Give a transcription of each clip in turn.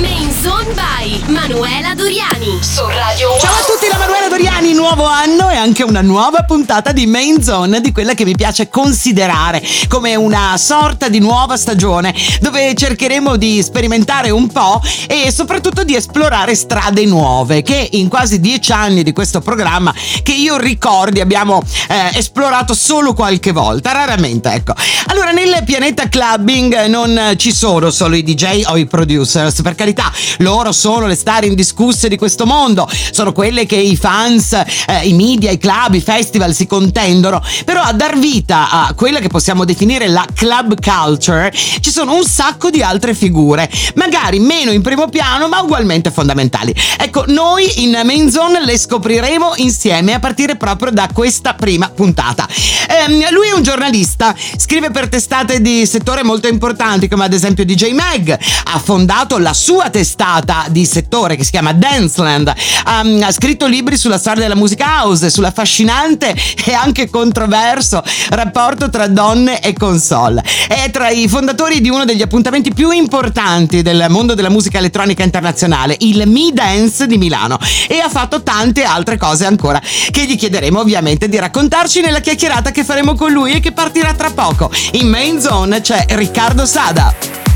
Main Zone by Manuela Doriani su Radio Ciao a tutti da Manuela Doriani, nuovo anno e anche una nuova puntata di Main Zone di quella che mi piace considerare come una sorta di nuova stagione dove cercheremo di sperimentare un po' e soprattutto di esplorare strade nuove che in quasi dieci anni di questo programma che io ricordi abbiamo eh, esplorato solo qualche volta, raramente ecco. Allora nel pianeta clubbing non ci sono solo i DJ o i producers perché carità, loro sono le star indiscusse di questo mondo, sono quelle che i fans, eh, i media, i club, i festival si contendono, però a dar vita a quella che possiamo definire la club culture ci sono un sacco di altre figure, magari meno in primo piano ma ugualmente fondamentali. Ecco, noi in Main Zone le scopriremo insieme a partire proprio da questa prima puntata. Eh, lui è un giornalista, scrive per testate di settore molto importanti come ad esempio DJ Mag, ha fondato la sua sua testata di settore che si chiama Danceland. Um, ha scritto libri sulla storia della musica house, sull'affascinante e anche controverso rapporto tra donne e console. È tra i fondatori di uno degli appuntamenti più importanti del mondo della musica elettronica internazionale, il Mi Dance di Milano, e ha fatto tante altre cose ancora che gli chiederemo ovviamente di raccontarci nella chiacchierata che faremo con lui e che partirà tra poco. In Main Zone c'è Riccardo Sada.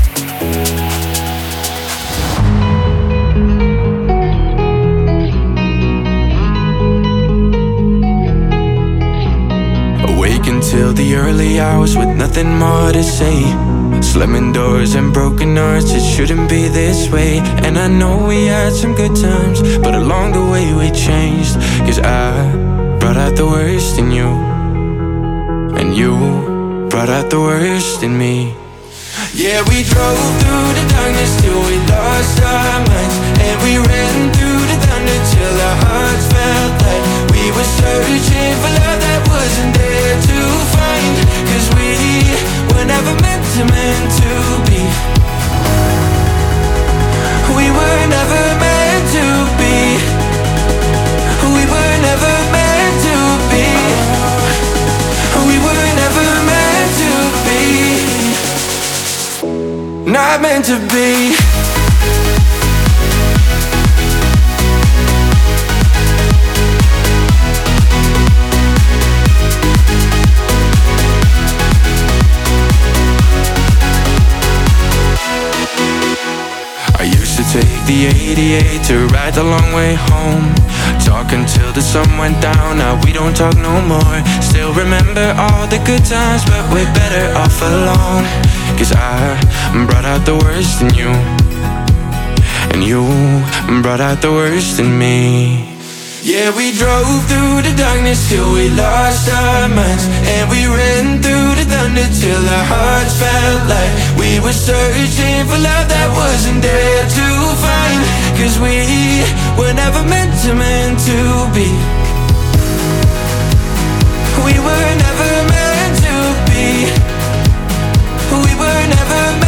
Till the early hours with nothing more to say. Slamming doors and broken hearts, it shouldn't be this way. And I know we had some good times, but along the way we changed. Cause I brought out the worst in you, and you brought out the worst in me. Yeah, we drove through the darkness till we lost our minds, and we ran through the thunder till our hearts felt like we were searching for love that wasn't there to find. Cause we were never meant to, meant to be. We were never meant to be. We were never meant to be. We were never meant to be. Not meant to be take the 88 to ride the long way home. Talk until the sun went down, now we don't talk no more. Still remember all the good times, but we're better off alone. Cause I brought out the worst in you, and you brought out the worst in me. Yeah, we drove through the darkness till we lost our minds. And we ran through the thunder till our hearts felt like We were searching for love that wasn't there to find. Cause we were never meant to, meant to be. We were never meant to be. We were never meant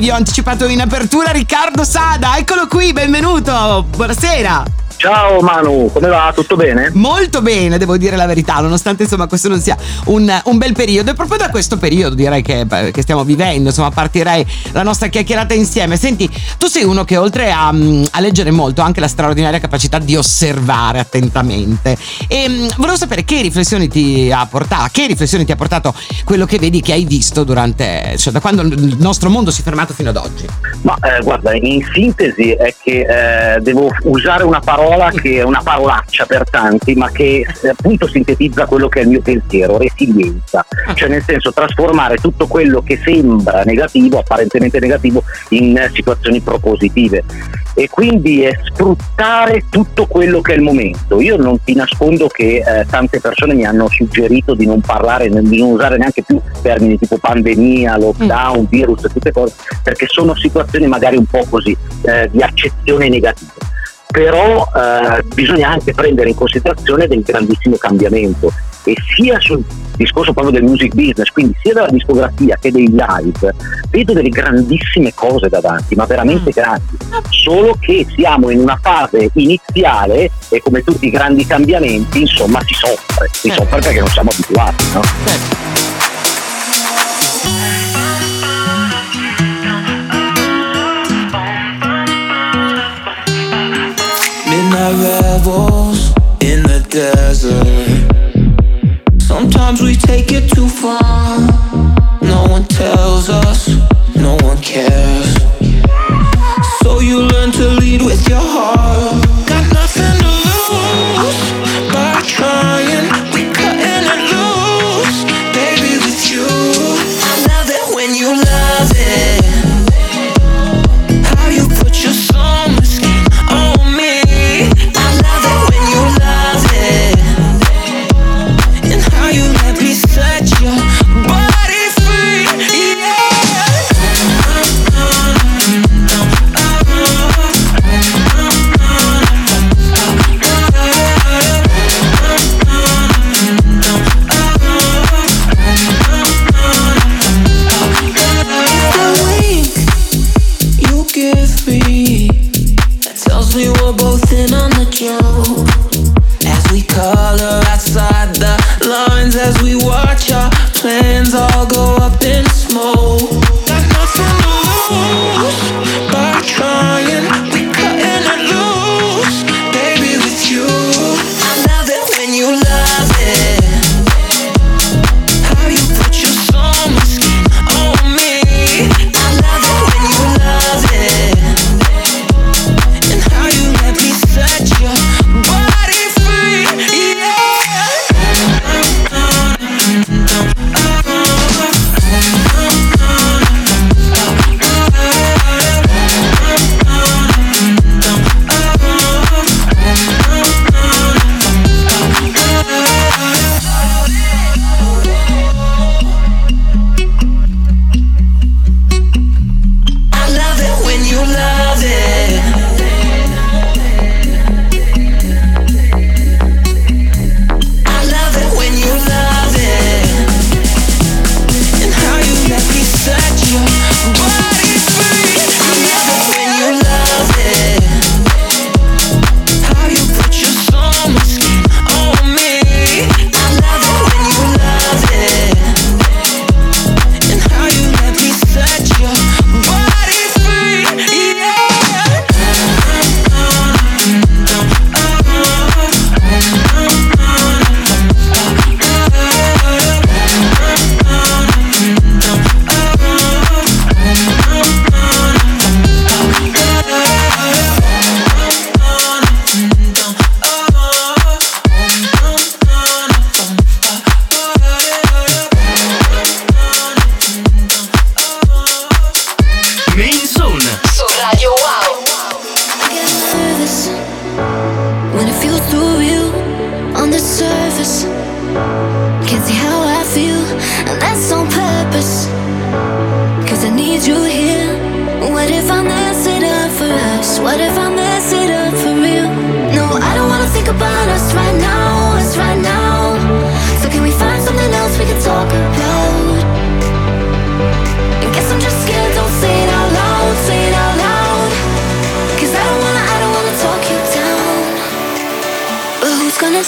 vi ho anticipato in apertura, Riccardo Sada. Eccolo qui, benvenuto. Buonasera. Ciao Manu, come va? Tutto bene? Molto bene, devo dire la verità, nonostante insomma questo non sia un, un bel periodo. E proprio da questo periodo direi che, che stiamo vivendo, insomma, partirei la nostra chiacchierata insieme. Senti, tu sei uno che oltre a, mm, a leggere molto ha anche la straordinaria capacità di osservare attentamente. E mm, volevo sapere che riflessioni ti ha portato, che riflessioni ti ha portato quello che vedi che hai visto durante, cioè da quando il nostro mondo si è fermato fino ad oggi. Ma eh, guarda, in sintesi è che eh, devo usare una parola che è una parolaccia per tanti, ma che eh, appunto sintetizza quello che è il mio pensiero, resilienza. Cioè nel senso trasformare tutto quello che sembra negativo, apparentemente negativo, in situazioni propositive. E quindi è sfruttare tutto quello che è il momento. Io non ti nascondo che eh, tante persone mi hanno suggerito di non parlare, di non usare neanche più termini tipo pandemia, lockdown, virus, tutte cose, perché sono situazioni magari un po' così eh, di accezione negativa però eh, bisogna anche prendere in considerazione del grandissimo cambiamento e sia sul discorso proprio del music business, quindi sia della discografia che dei live, vedo delle grandissime cose davanti, ma veramente grandi, solo che siamo in una fase iniziale e come tutti i grandi cambiamenti, insomma, si soffre, si soffre perché non siamo abituati, no? Midnight rebels in the desert. Sometimes we take it too far. No one tells us, no one cares. So you learn to lead with your heart. Got nothing to lose by trying.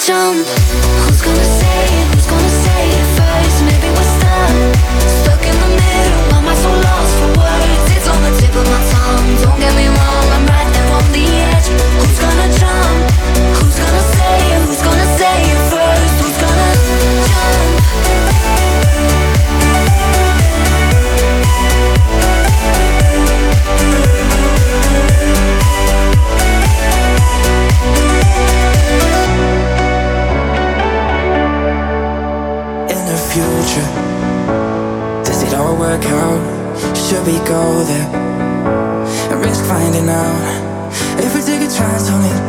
Jump? Who's gonna say it? Who's gonna say it first? Maybe we're stuck, stuck in the middle. Am I so lost for words? It's on the tip of my tongue. Don't get me wrong, I'm right there on the edge. Who's gonna work out? Should we go there and risk finding out if we take a chance on it?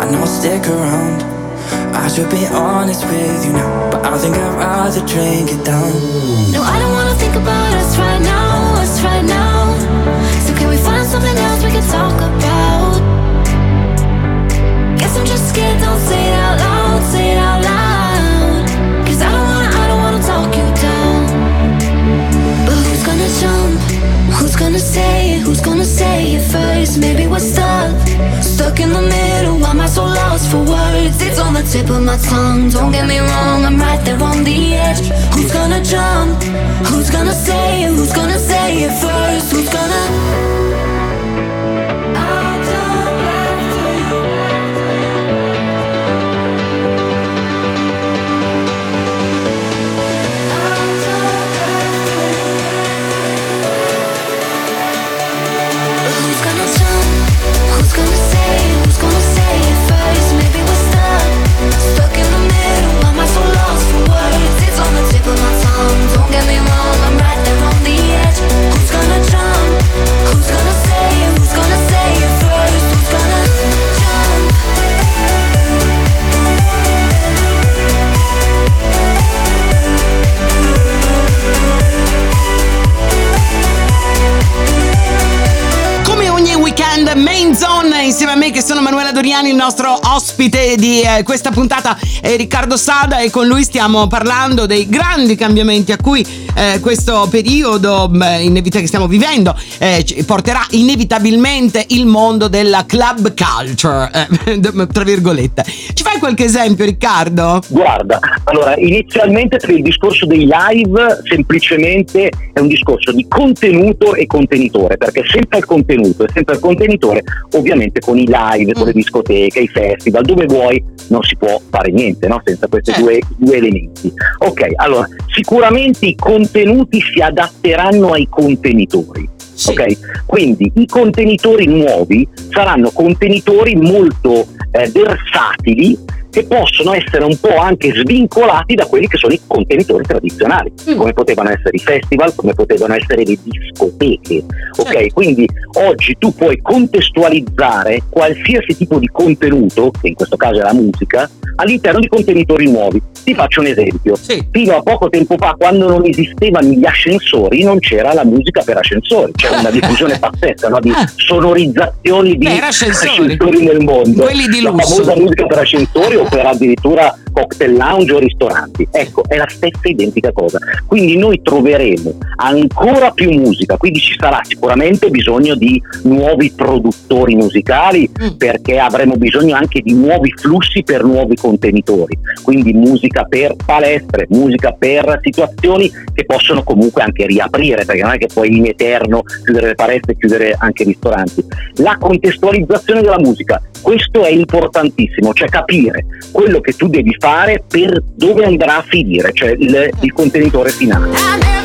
I know I'll stick around. I should be honest with you now, but I think I'd rather drink it down. No, I don't wanna think about us right now, us right now. So can we find something else we can talk about? Guess I'm just scared, don't say it out loud, Who's gonna say it? Who's gonna say it first? Maybe we're stuck, stuck in the middle. Why am I so lost for words? It's on the tip of my tongue. Don't get me wrong, I'm right there on the edge. Who's gonna jump? Who's gonna say it? Who's gonna say it first? Who's gonna? Nostro ospite di eh, questa puntata è Riccardo Sada e con lui stiamo parlando dei grandi cambiamenti a cui eh, questo periodo beh, inevita- che stiamo vivendo eh, porterà inevitabilmente il mondo della club culture, eh, tra virgolette. Ci fai qualche esempio Riccardo? Guarda, allora inizialmente per il discorso dei live semplicemente è un discorso di contenuto e contenitore, perché sempre il contenuto e sempre il contenitore, ovviamente con i live, con le discoteche, i festival, dove vuoi non si può fare niente no? senza questi Certo. due, due elementi. Ok, allora sicuramente i contenuti si adatteranno ai contenitori. Sì. Ok, quindi i contenitori nuovi saranno contenitori molto eh, versatili che possono essere un po' anche svincolati da quelli che sono i contenitori tradizionali, Mm. come potevano essere i festival, come potevano essere le discoteche. Ok, Certo. quindi oggi tu puoi contestualizzare qualsiasi tipo di contenuto, che in questo caso è la musica, all'interno di contenitori nuovi. Ti faccio un esempio. Sì. Fino a poco tempo fa, quando non esistevano gli ascensori, non c'era la musica per ascensori, c'era una diffusione pazzesca no? di Ah. sonorizzazioni di Per ascensori. nel mondo. Quelli di la lusso. famosa musica per ascensori o per addirittura cocktail lounge o ristoranti. Ecco, è la stessa identica cosa. Quindi noi troveremo ancora più musica, quindi ci sarà sicuramente bisogno di nuovi produttori musicali Mm. perché avremo bisogno anche di nuovi flussi per nuovi contenitori, quindi musica per palestre, musica per situazioni che possono comunque anche riaprire, perché non è che puoi in eterno chiudere le palestre e chiudere anche i ristoranti. La contestualizzazione della musica, questo è importantissimo, cioè capire quello che tu devi fare per dove andrà a finire, cioè il, il contenitore finale.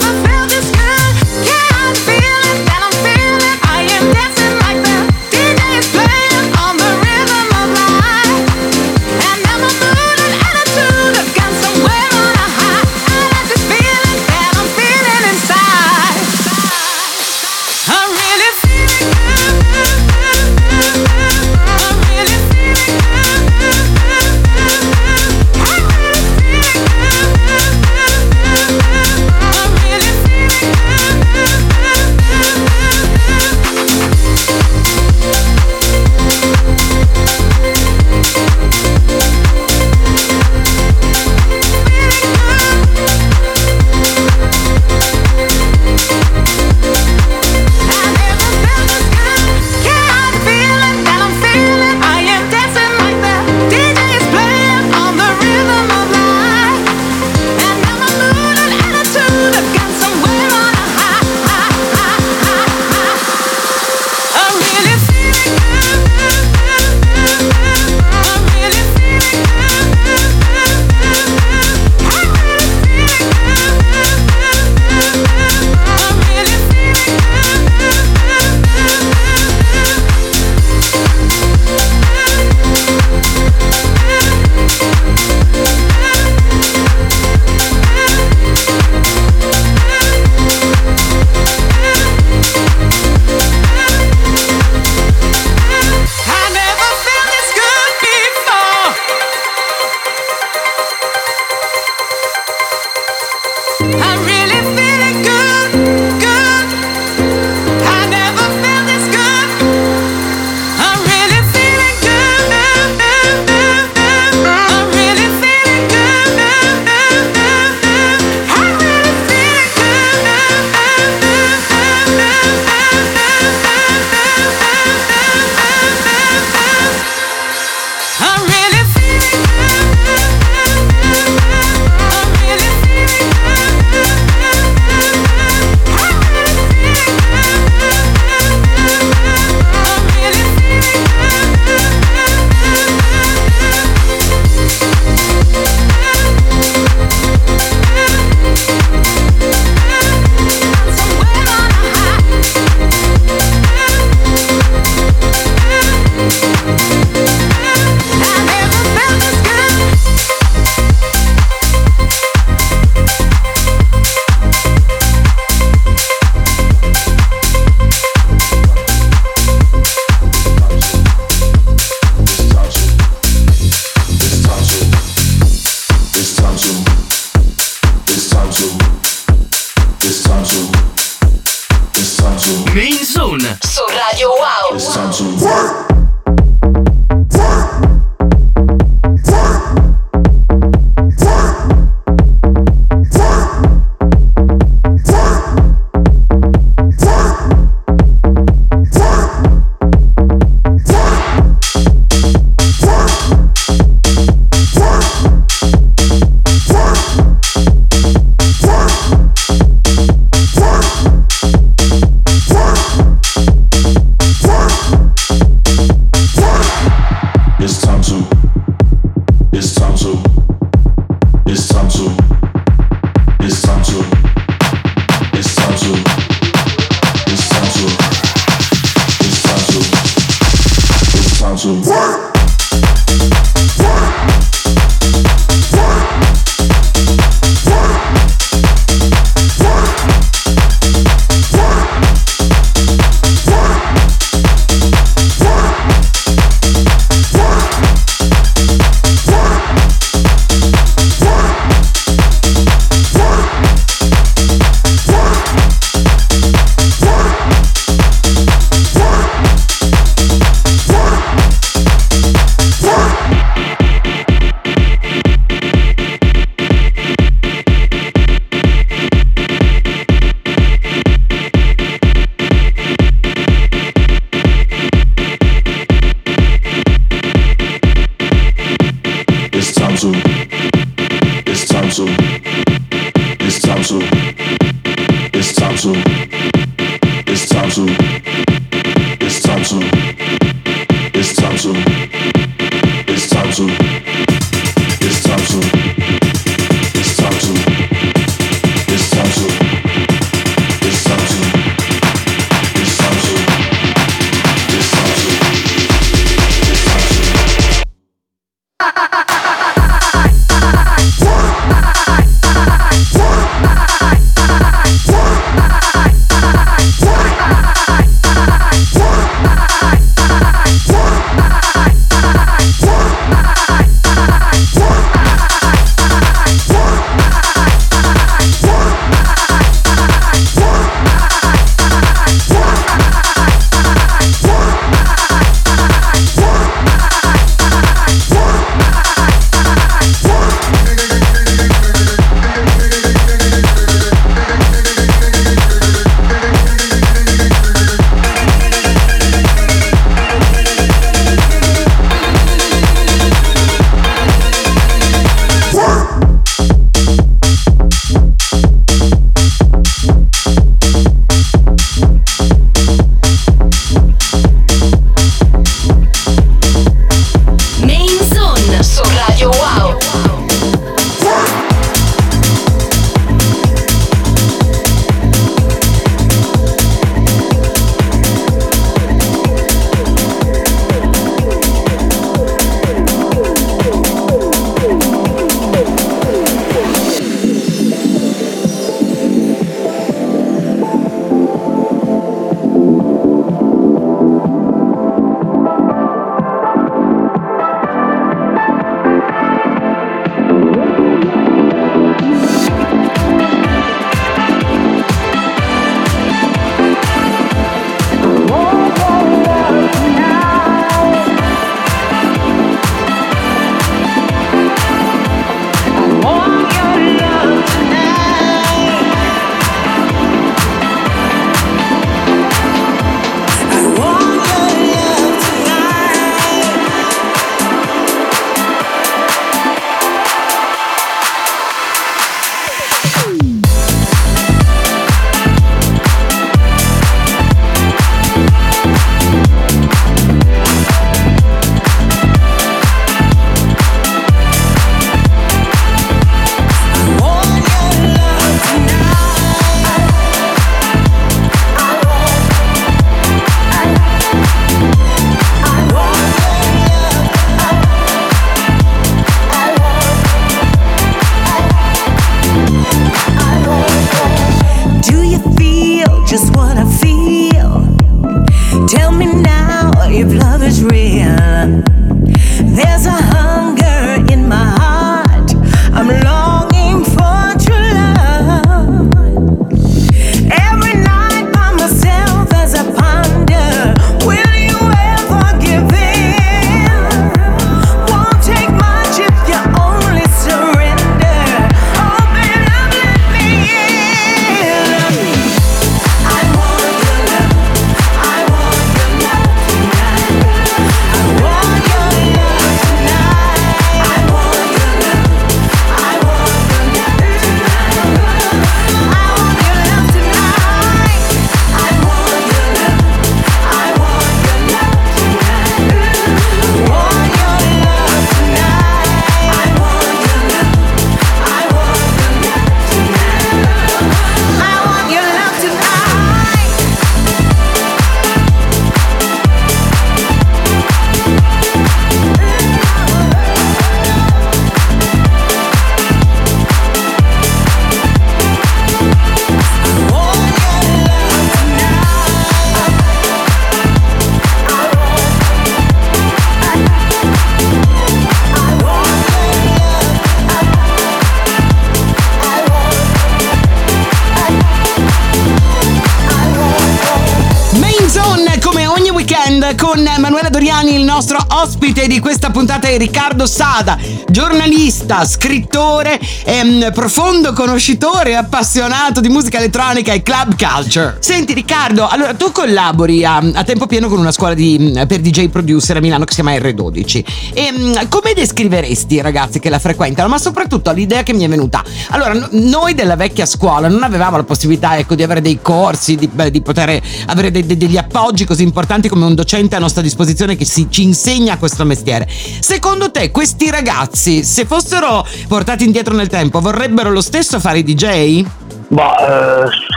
Ospite di questa puntata Riccardo Sada, giornalista, scrittore, ehm, profondo conoscitore e appassionato di musica elettronica e club culture. Senti Riccardo, allora tu collabori a, a tempo pieno con una scuola di, per DJ producer a Milano che si chiama R12. E, ehm, come descriveresti i ragazzi che la frequentano? Ma soprattutto l'idea che mi è venuta. Allora, no, noi della vecchia scuola non avevamo la possibilità ecco, di avere dei corsi, di, di poter avere de, de, degli appoggi così importanti come un docente a nostra disposizione che si, ci insegna questo mestiere. Secondo te questi ragazzi, se fossero portati indietro nel tempo, vorrebbero lo stesso fare i DJ? Ma, eh,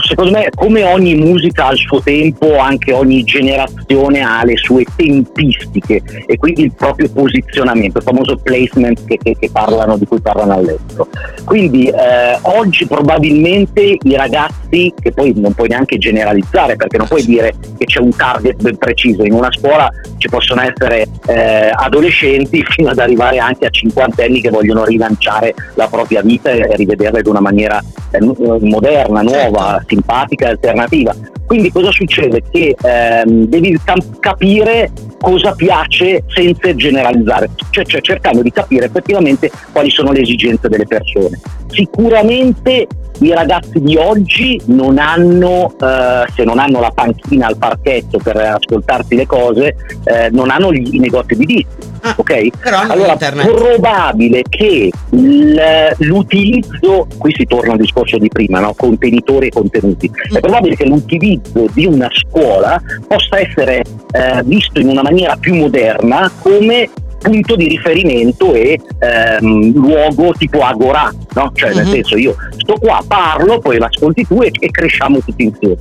secondo me, come ogni musica ha il suo tempo, anche ogni generazione ha le sue tempistiche e quindi il proprio posizionamento, il famoso placement che, che, che parlano, di cui parlano all'estero. Quindi eh, oggi probabilmente i ragazzi, che poi non puoi neanche generalizzare perché non puoi dire che c'è un target ben preciso, in una scuola ci possono essere eh, adolescenti fino ad arrivare anche a 50 anni che vogliono rilanciare la propria vita e rivederla in una maniera eh, moderna, nuova, certo. simpatica, alternativa. Quindi cosa succede? Che ehm, devi capire cosa piace senza generalizzare, cioè, cioè, cercando di capire effettivamente quali sono le esigenze delle persone. Sicuramente i ragazzi di oggi non hanno, eh, se non hanno la panchina al parchetto per ascoltarsi le cose, eh, non hanno gli, i negozi di dischi. Ah, ok? allora, è probabile che l'utilizzo, qui si torna al discorso di prima, no? contenitori e contenuti, mm. è probabile che l'utilizzo di una scuola possa essere eh, visto in una maniera più moderna come punto di riferimento e ehm, luogo tipo agora, no? cioè uh-huh. nel mhm. senso io sto qua, parlo, poi l'ascolti tu e, e cresciamo tutti insieme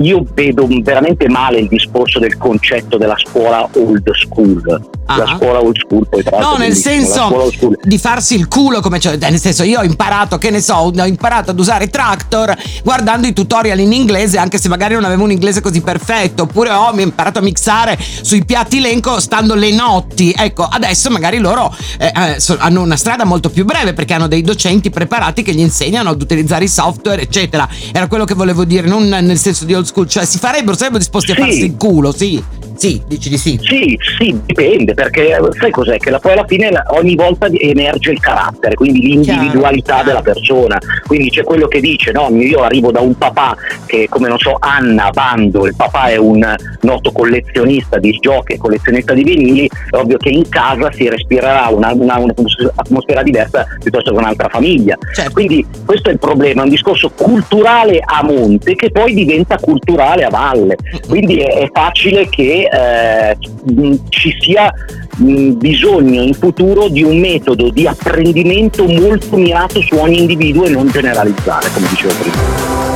io vedo veramente male il discorso del concetto della scuola old school. Ah. La scuola old school, poi tra l'altro. No, nel senso di farsi il culo, come cioè, nel senso, io ho imparato, che ne so, ho imparato ad usare Tractor guardando i tutorial in inglese, anche se magari non avevo un inglese così perfetto, oppure ho imparato a mixare sui piatti lenco stando le notti. Ecco, adesso magari loro eh, eh hanno una strada molto più breve perché hanno dei docenti preparati che gli insegnano ad utilizzare i software, eccetera. Era quello che volevo dire, non nel senso di old school, cioè si farebbero, sarebbero disposti a sì. farsi il culo, sì. Sì, dici di sì. Sì, sì, dipende, perché sai cos'è? Che poi alla fine ogni volta emerge il carattere, quindi l'individualità Chiaro. della persona. Quindi c'è quello che dice, no, io arrivo da un papà che, come non so, Anna Bando, il papà è un noto collezionista di giochi, collezionista di vinili, è ovvio che in casa si respirerà una, una, un'atmosfera diversa piuttosto che un'altra famiglia. Certo. Quindi questo è il problema, è un discorso culturale a monte che poi diventa culturale a valle. Quindi è, è facile che eh, ci sia bisogno in futuro di un metodo di apprendimento molto mirato su ogni individuo e non generalizzare, come dicevo prima.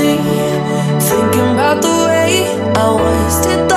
see. Thinking about the way I was.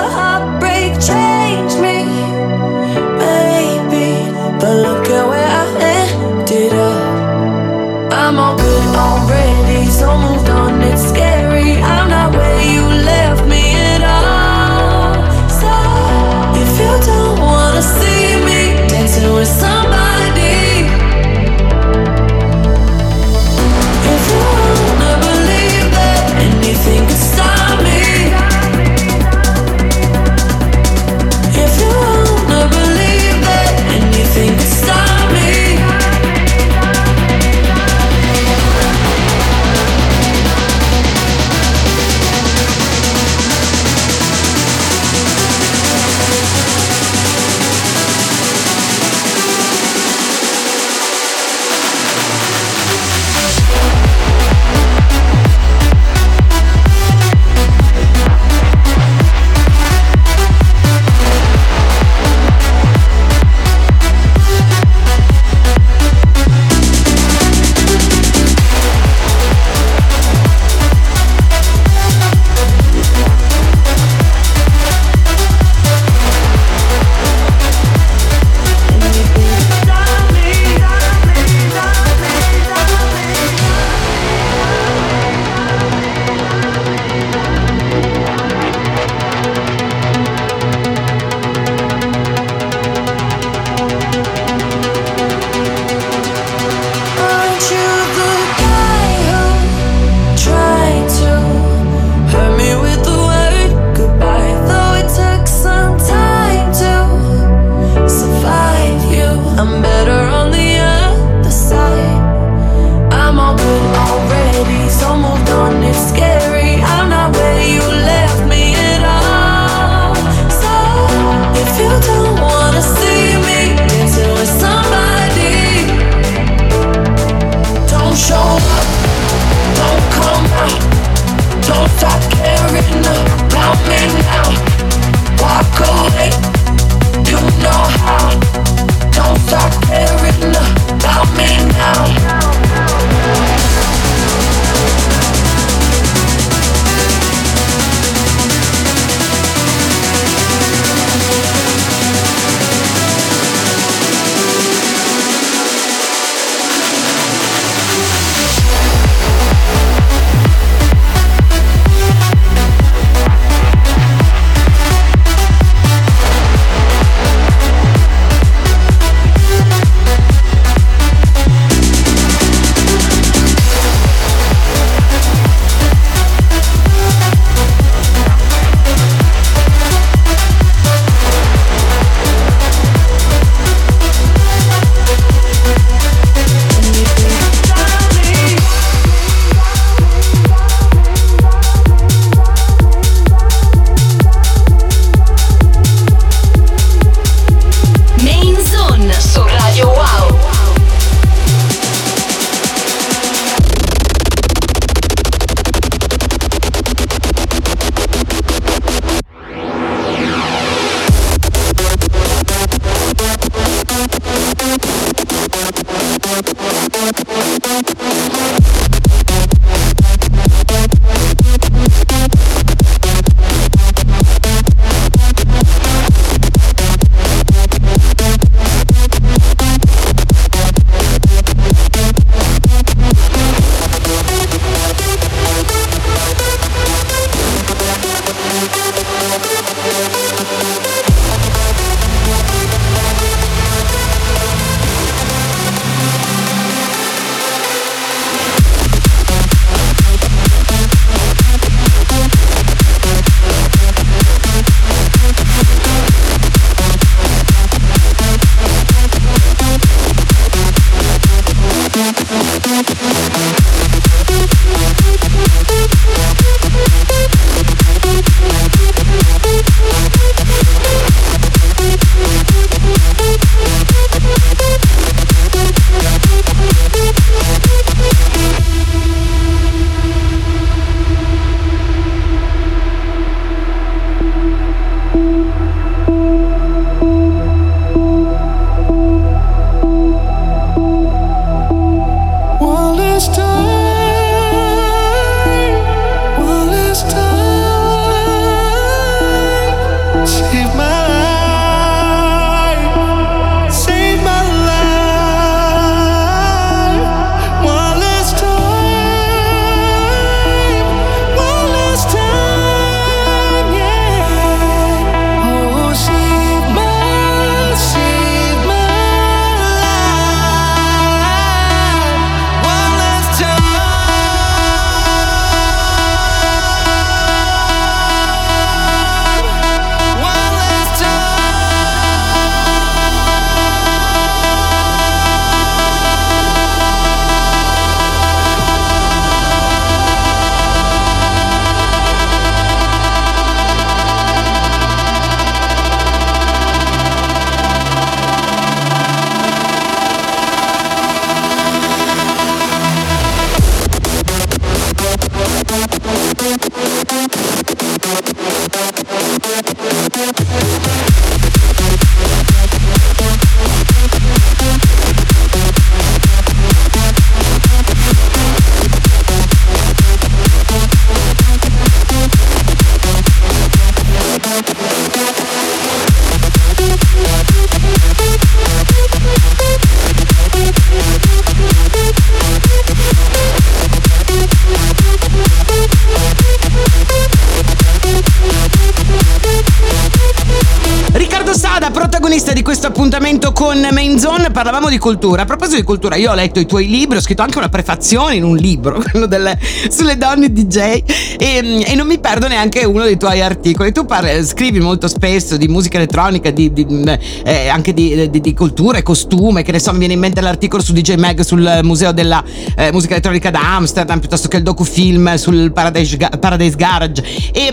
Con Main Zone, parlavamo di cultura. A proposito di cultura, io ho letto i tuoi libri, ho scritto anche una prefazione in un libro, quello delle, sulle donne DJ, e, e, non mi perdo neanche uno dei tuoi articoli. Tu parli, scrivi molto spesso di musica elettronica, di, di, eh, anche di, di, cultura e costume, che ne so, mi viene in mente l'articolo su DJ Mag sul Museo della eh, Musica Elettronica da Amsterdam, piuttosto che il docufilm sul Paradise, Paradise Garage. E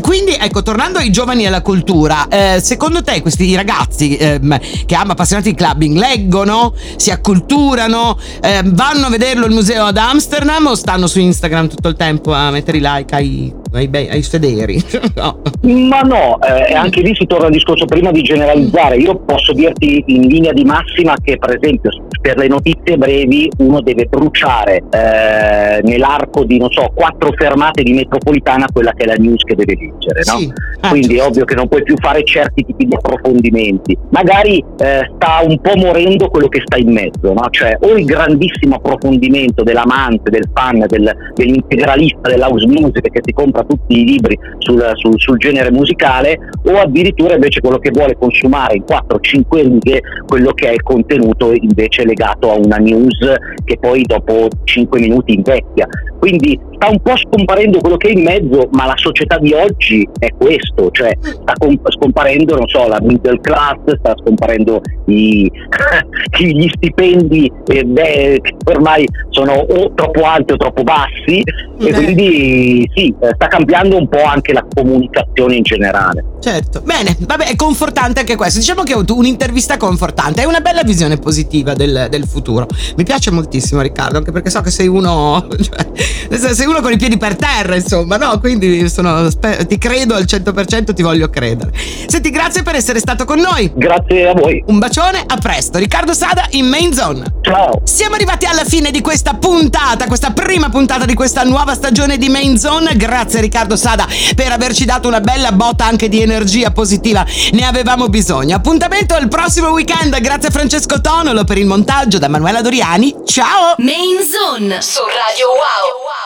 quindi, ecco, tornando ai giovani e alla cultura, eh, secondo te questi ragazzi ehm, che hanno appassionati di clubbing. Leggono, si acculturano, eh, vanno a vederlo al museo ad Amsterdam o stanno su Instagram tutto il tempo a mettere i like ai ai, bei, ai sederi. no. Ma no, eh, anche lì si torna al discorso prima di generalizzare. Io posso dirti in linea di massima che per esempio per le notizie brevi uno deve bruciare eh, nell'arco di non so quattro fermate di metropolitana quella che è la news che deve leggere. No? Sì. Ah, Quindi è ovvio che non puoi più fare certi tipi di approfondimenti. Magari eh, sta un po' morendo quello che sta in mezzo, no? cioè o il grandissimo approfondimento dell'amante, del fan, del, dell'integralista dell'house music che si compra tutti i libri sul, sul, sul, genere musicale o addirittura invece quello che vuole consumare in 4-5 righe quello che è il contenuto invece legato a una news che poi dopo 5 minuti invecchia. Quindi sta un po' scomparendo quello che è in mezzo, ma la società di oggi è questo, cioè sta comp- scomparendo, non so, la middle class, sta scomparendo i, gli stipendi eh, beh, che ormai sono o troppo alti o troppo bassi e quindi sì, sta cambiando un po' anche la comunicazione in generale. Certo, bene, vabbè, è confortante anche questo. Diciamo che ho avuto un'intervista confortante, è una bella visione positiva del, del futuro. Mi piace moltissimo, Riccardo, anche perché so che sei uno, cioè, sei uno con i piedi per terra, insomma, no? Quindi sono, ti credo al 100%, ti voglio credere. Senti, grazie per essere stato con noi. Grazie a voi. Un bacione, a presto. Riccardo Sada in Main Zone. Ciao. Siamo arrivati alla fine di questa puntata, questa prima puntata di questa nuova stagione di Main Zone. Grazie Riccardo Sada per averci dato una bella botta anche di energia positiva. Ne avevamo bisogno. Appuntamento al prossimo weekend. Grazie a Francesco Tonolo per il montaggio da Manuela Doriani. Ciao! Main Zone su Radio Wow.